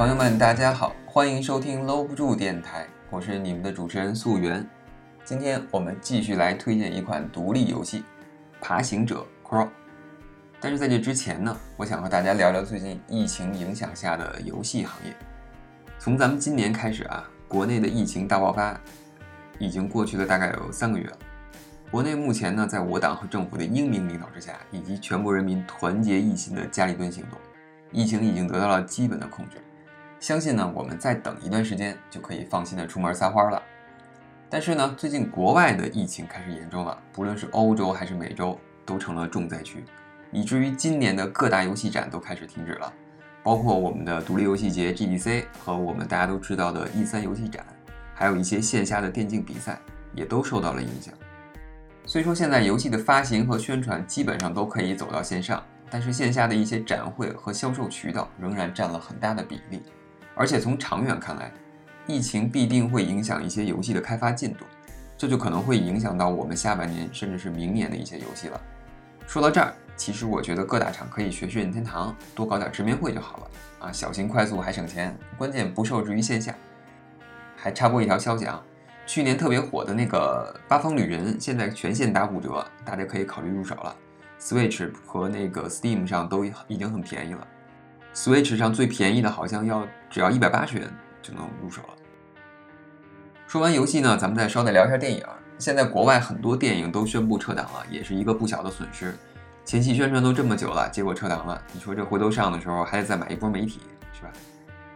朋友们，大家好，欢迎收听搂不住电台，我是你们的主持人素媛。今天我们继续来推荐一款独立游戏《爬行者 Crawl》。但是在这之前呢，我想和大家聊聊最近疫情影响下的游戏行业。从咱们今年开始啊，国内的疫情大爆发已经过去了大概有三个月了。国内目前呢，在我党和政府的英明领导之下，以及全国人民团结一心的家里蹲行动，疫情已经得到了基本的控制。相信呢，我们再等一段时间就可以放心的出门撒欢了。但是呢，最近国外的疫情开始严重了，不论是欧洲还是美洲，都成了重灾区，以至于今年的各大游戏展都开始停止了，包括我们的独立游戏节 GDC 和我们大家都知道的 E3 游戏展，还有一些线下的电竞比赛也都受到了影响。虽说现在游戏的发行和宣传基本上都可以走到线上，但是线下的一些展会和销售渠道仍然占了很大的比例。而且从长远看来，疫情必定会影响一些游戏的开发进度，这就可能会影响到我们下半年甚至是明年的一些游戏了。说到这儿，其实我觉得各大厂可以学学任天堂，多搞点直面会就好了啊，小型快速还省钱，关键不受制于线下。还插播一条消息啊，去年特别火的那个《八方旅人》现在全线打五折，大家可以考虑入手了。Switch 和那个 Steam 上都已经很便宜了。Switch 上最便宜的好像要只要一百八十元就能入手了。说完游戏呢，咱们再稍微聊一下电影。现在国外很多电影都宣布撤档了，也是一个不小的损失。前期宣传都这么久了，结果撤档了，你说这回头上的时候还得再买一波媒体，是吧？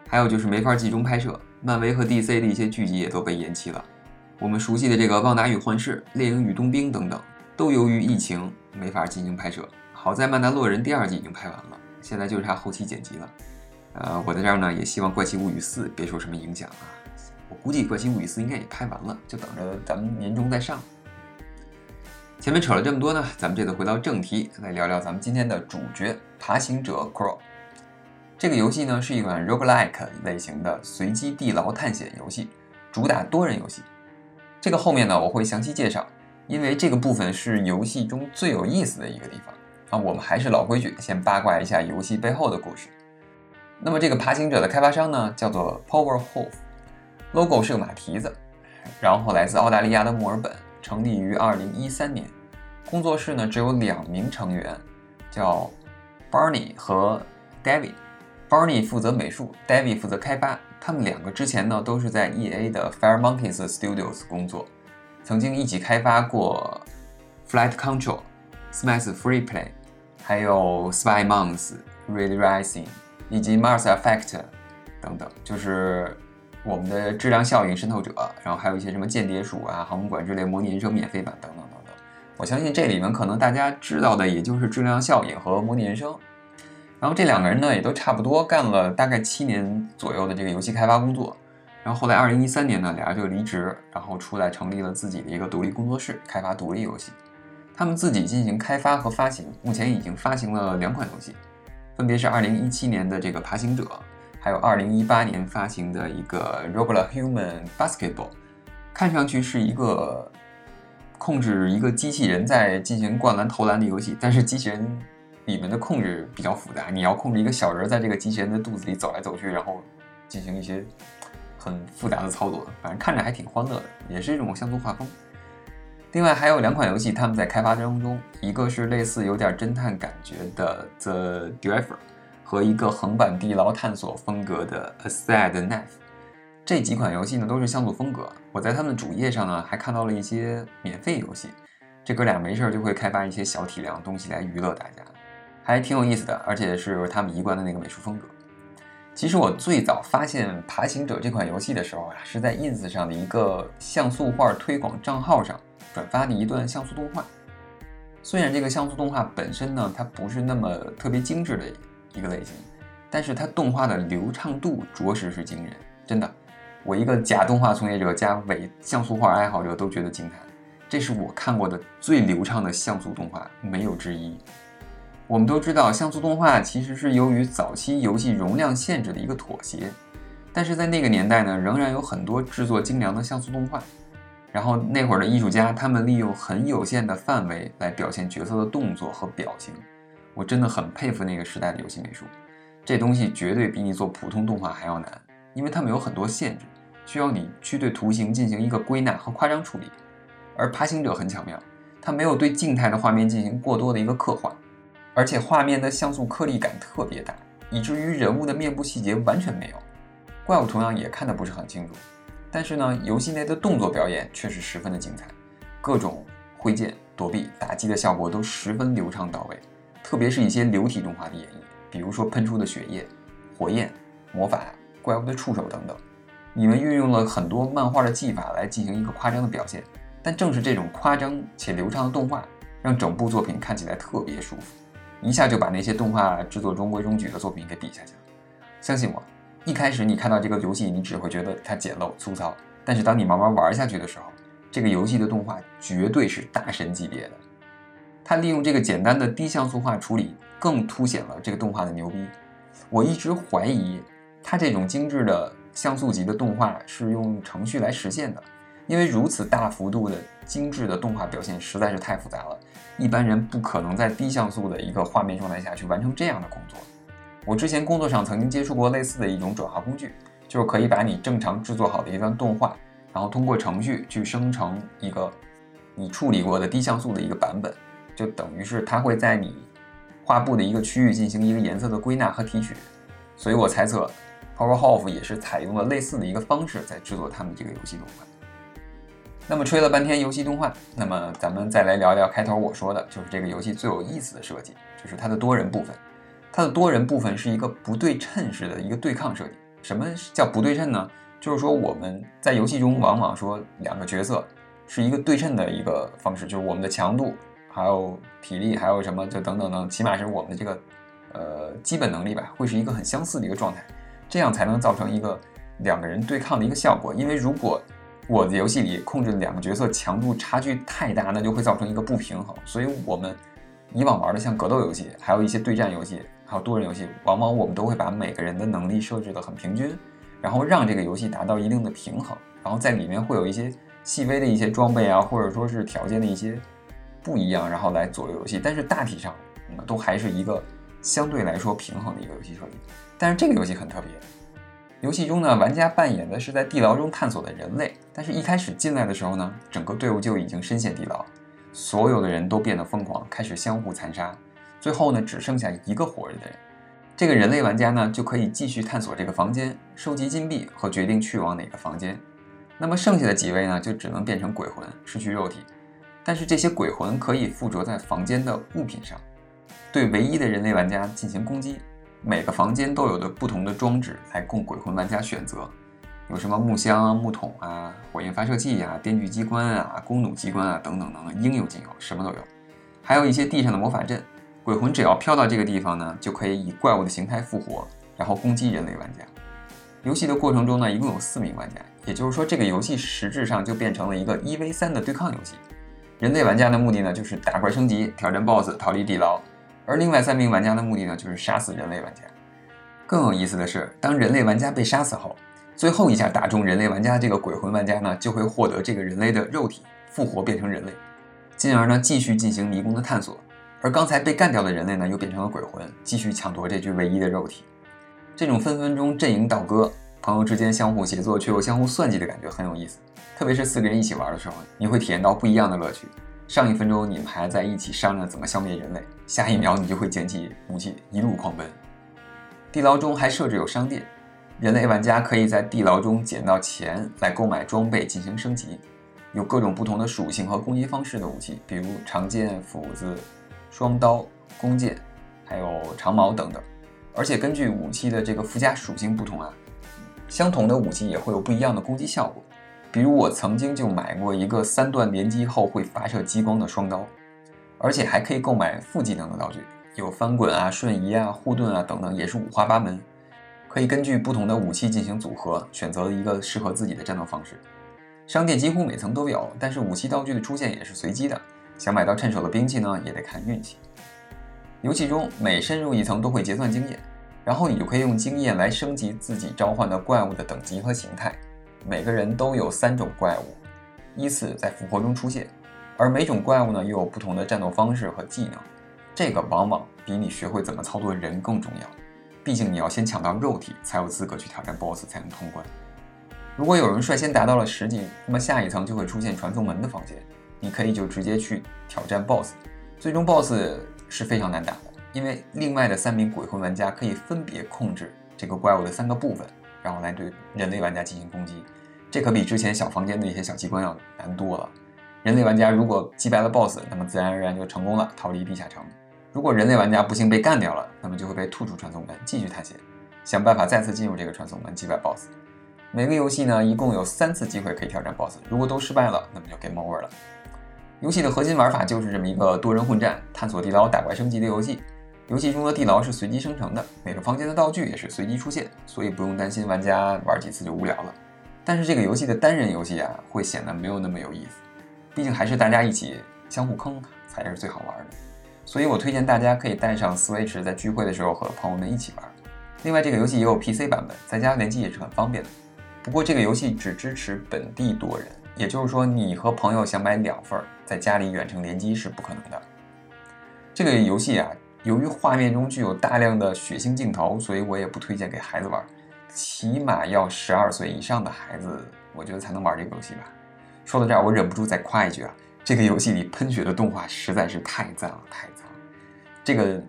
还有就是没法集中拍摄，漫威和 DC 的一些剧集也都被延期了。我们熟悉的这个《旺达与幻视》《猎鹰与冬兵》等等，都由于疫情没法进行拍摄。好在《曼达洛人》第二季已经拍完了。现在就差后期剪辑了，呃，我在这儿呢也希望《怪奇物语四》别受什么影响啊。我估计《怪奇物语四》应该也拍完了，就等着咱们年终再上。前面扯了这么多呢，咱们这次回到正题，来聊聊咱们今天的主角《爬行者 Crawl》。这个游戏呢是一款 roguelike 类型的随机地牢探险游戏，主打多人游戏。这个后面呢我会详细介绍，因为这个部分是游戏中最有意思的一个地方。啊，我们还是老规矩，先八卦一下游戏背后的故事。那么这个爬行者的开发商呢，叫做 Power Hoof，logo 是个马蹄子，然后来自澳大利亚的墨尔本，成立于二零一三年。工作室呢只有两名成员，叫 Barney 和 David。Barney 负责美术，David 负责开发。他们两个之前呢都是在 EA 的 Fire Monkeys Studios 工作，曾经一起开发过 Flight Control。Smash Free Play，还有 Spy Months、Really Rising，以及 Mars Effect 等等，就是我们的质量效应渗透者，然后还有一些什么间谍鼠啊、航空管制类模拟人生免费版等等等等。我相信这里面可能大家知道的也就是质量效应和模拟人生。然后这两个人呢也都差不多干了大概七年左右的这个游戏开发工作。然后后来二零一三年呢，俩人就离职，然后出来成立了自己的一个独立工作室，开发独立游戏。他们自己进行开发和发行，目前已经发行了两款游戏，分别是2017年的这个《爬行者》，还有2018年发行的一个《Roblox Human Basketball》。看上去是一个控制一个机器人在进行灌篮投篮的游戏，但是机器人里面的控制比较复杂，你要控制一个小人在这个机器人的肚子里走来走去，然后进行一些很复杂的操作，反正看着还挺欢乐的，也是一种像素画风。另外还有两款游戏，他们在开发当中，一个是类似有点侦探感觉的《The Driver》，和一个横版地牢探索风格的《A Sad Knife》。这几款游戏呢都是像素风格。我在他们主页上呢还看到了一些免费游戏，这哥俩没事儿就会开发一些小体量东西来娱乐大家，还挺有意思的，而且是他们一贯的那个美术风格。其实我最早发现《爬行者》这款游戏的时候啊，是在 Ins 上的一个像素画推广账号上。转发的一段像素动画，虽然这个像素动画本身呢，它不是那么特别精致的一个类型，但是它动画的流畅度着实是惊人，真的，我一个假动画从业者加伪像素画爱好者都觉得惊叹，这是我看过的最流畅的像素动画，没有之一。我们都知道，像素动画其实是由于早期游戏容量限制的一个妥协，但是在那个年代呢，仍然有很多制作精良的像素动画。然后那会儿的艺术家，他们利用很有限的范围来表现角色的动作和表情，我真的很佩服那个时代的游戏美术。这东西绝对比你做普通动画还要难，因为它们有很多限制，需要你去对图形进行一个归纳和夸张处理。而爬行者很巧妙，它没有对静态的画面进行过多的一个刻画，而且画面的像素颗粒感特别大，以至于人物的面部细节完全没有，怪物同样也看得不是很清楚。但是呢，游戏内的动作表演却是十分的精彩，各种挥剑、躲避、打击的效果都十分流畅到位，特别是一些流体动画的演绎，比如说喷出的血液、火焰、魔法、怪物的触手等等，你们运用了很多漫画的技法来进行一个夸张的表现。但正是这种夸张且流畅的动画，让整部作品看起来特别舒服，一下就把那些动画制作中规中矩的作品给比下去了。相信我。一开始你看到这个游戏，你只会觉得它简陋粗糙。但是当你慢慢玩下去的时候，这个游戏的动画绝对是大神级别的。它利用这个简单的低像素化处理，更凸显了这个动画的牛逼。我一直怀疑它这种精致的像素级的动画是用程序来实现的，因为如此大幅度的精致的动画表现实在是太复杂了，一般人不可能在低像素的一个画面状态下去完成这样的工作。我之前工作上曾经接触过类似的一种转化工具，就是可以把你正常制作好的一段动画，然后通过程序去生成一个你处理过的低像素的一个版本，就等于是它会在你画布的一个区域进行一个颜色的归纳和提取。所以我猜测，PowerHof 也是采用了类似的一个方式在制作他们这个游戏动画。那么吹了半天游戏动画，那么咱们再来聊聊开头我说的，就是这个游戏最有意思的设计，就是它的多人部分。它的多人部分是一个不对称式的一个对抗设计。什么叫不对称呢？就是说我们在游戏中往往说两个角色是一个对称的一个方式，就是我们的强度、还有体力、还有什么就等等等，起码是我们的这个呃基本能力吧，会是一个很相似的一个状态，这样才能造成一个两个人对抗的一个效果。因为如果我的游戏里控制两个角色强度差距太大，那就会造成一个不平衡。所以我们以往玩的像格斗游戏，还有一些对战游戏。还有多人游戏，往往我们都会把每个人的能力设置得很平均，然后让这个游戏达到一定的平衡，然后在里面会有一些细微的一些装备啊，或者说是条件的一些不一样，然后来左右游戏。但是大体上，嗯，都还是一个相对来说平衡的一个游戏设计。但是这个游戏很特别，游戏中呢，玩家扮演的是在地牢中探索的人类，但是一开始进来的时候呢，整个队伍就已经深陷地牢，所有的人都变得疯狂，开始相互残杀。最后呢，只剩下一个活着的人，这个人类玩家呢就可以继续探索这个房间，收集金币和决定去往哪个房间。那么剩下的几位呢，就只能变成鬼魂，失去肉体。但是这些鬼魂可以附着在房间的物品上，对唯一的人类玩家进行攻击。每个房间都有的不同的装置来供鬼魂玩家选择，有什么木箱啊、木桶啊、火焰发射器啊、电锯机关啊、弓弩机关啊等等等等，应有尽有，什么都有。还有一些地上的魔法阵。鬼魂只要飘到这个地方呢，就可以以怪物的形态复活，然后攻击人类玩家。游戏的过程中呢，一共有四名玩家，也就是说，这个游戏实质上就变成了一个一 v 三的对抗游戏。人类玩家的目的呢，就是打怪升级、挑战 BOSS、逃离地牢；而另外三名玩家的目的呢，就是杀死人类玩家。更有意思的是，当人类玩家被杀死后，最后一下打中人类玩家这个鬼魂玩家呢，就会获得这个人类的肉体，复活变成人类，进而呢继续进行迷宫的探索。而刚才被干掉的人类呢，又变成了鬼魂，继续抢夺这具唯一的肉体。这种分分钟阵营倒戈，朋友之间相互协作却又相互算计的感觉很有意思。特别是四个人一起玩的时候，你会体验到不一样的乐趣。上一分钟你们还在一起商量怎么消灭人类，下一秒你就会捡起武器一路狂奔。地牢中还设置有商店，人类玩家可以在地牢中捡到钱来购买装备进行升级，有各种不同的属性和攻击方式的武器，比如长剑、斧子。双刀、弓箭，还有长矛等等，而且根据武器的这个附加属性不同啊，相同的武器也会有不一样的攻击效果。比如我曾经就买过一个三段连击后会发射激光的双刀，而且还可以购买副技能的道具，有翻滚啊、瞬移啊、护盾啊等等，也是五花八门，可以根据不同的武器进行组合，选择一个适合自己的战斗方式。商店几乎每层都有，但是武器道具的出现也是随机的。想买到趁手的兵器呢，也得看运气。游戏中每深入一层都会结算经验，然后你就可以用经验来升级自己召唤的怪物的等级和形态。每个人都有三种怪物依次在复活中出现，而每种怪物呢又有不同的战斗方式和技能，这个往往比你学会怎么操作人更重要。毕竟你要先抢到肉体，才有资格去挑战 BOSS，才能通关。如果有人率先达到了十级，那么下一层就会出现传送门的房间，你可以就直接去挑战 BOSS。最终 BOSS 是非常难打的，因为另外的三名鬼魂玩家可以分别控制这个怪物的三个部分，然后来对人类玩家进行攻击。这可比之前小房间的一些小机关要难多了。人类玩家如果击败了 BOSS，那么自然而然就成功了，逃离地下城。如果人类玩家不幸被干掉了，那么就会被吐出传送门，继续探险，想办法再次进入这个传送门击败 BOSS。每个游戏呢，一共有三次机会可以挑战 BOSS，如果都失败了，那么就 game over 了。游戏的核心玩法就是这么一个多人混战、探索地牢、打怪升级的游戏。游戏中的地牢是随机生成的，每个房间的道具也是随机出现，所以不用担心玩家玩几次就无聊了。但是这个游戏的单人游戏啊，会显得没有那么有意思，毕竟还是大家一起相互坑才是最好玩的。所以我推荐大家可以带上 Switch，在聚会的时候和朋友们一起玩。另外，这个游戏也有 PC 版本，在家联机也是很方便的。不过这个游戏只支持本地多人，也就是说你和朋友想买两份，在家里远程联机是不可能的。这个游戏啊，由于画面中具有大量的血腥镜头，所以我也不推荐给孩子玩，起码要十二岁以上的孩子，我觉得才能玩这个游戏吧。说到这儿，我忍不住再夸一句啊，这个游戏里喷血的动画实在是太赞了，太赞了。这个，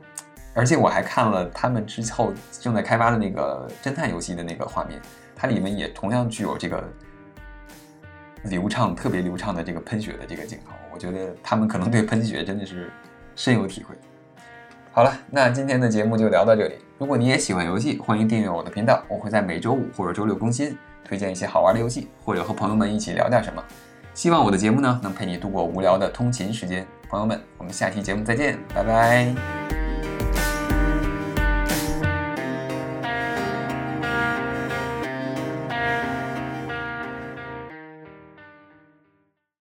而且我还看了他们之后正在开发的那个侦探游戏的那个画面。它里面也同样具有这个流畅、特别流畅的这个喷血的这个镜头，我觉得他们可能对喷血真的是深有体会。好了，那今天的节目就聊到这里。如果你也喜欢游戏，欢迎订阅我的频道，我会在每周五或者周六更新，推荐一些好玩的游戏，或者和朋友们一起聊点什么。希望我的节目呢能陪你度过无聊的通勤时间。朋友们，我们下期节目再见，拜拜。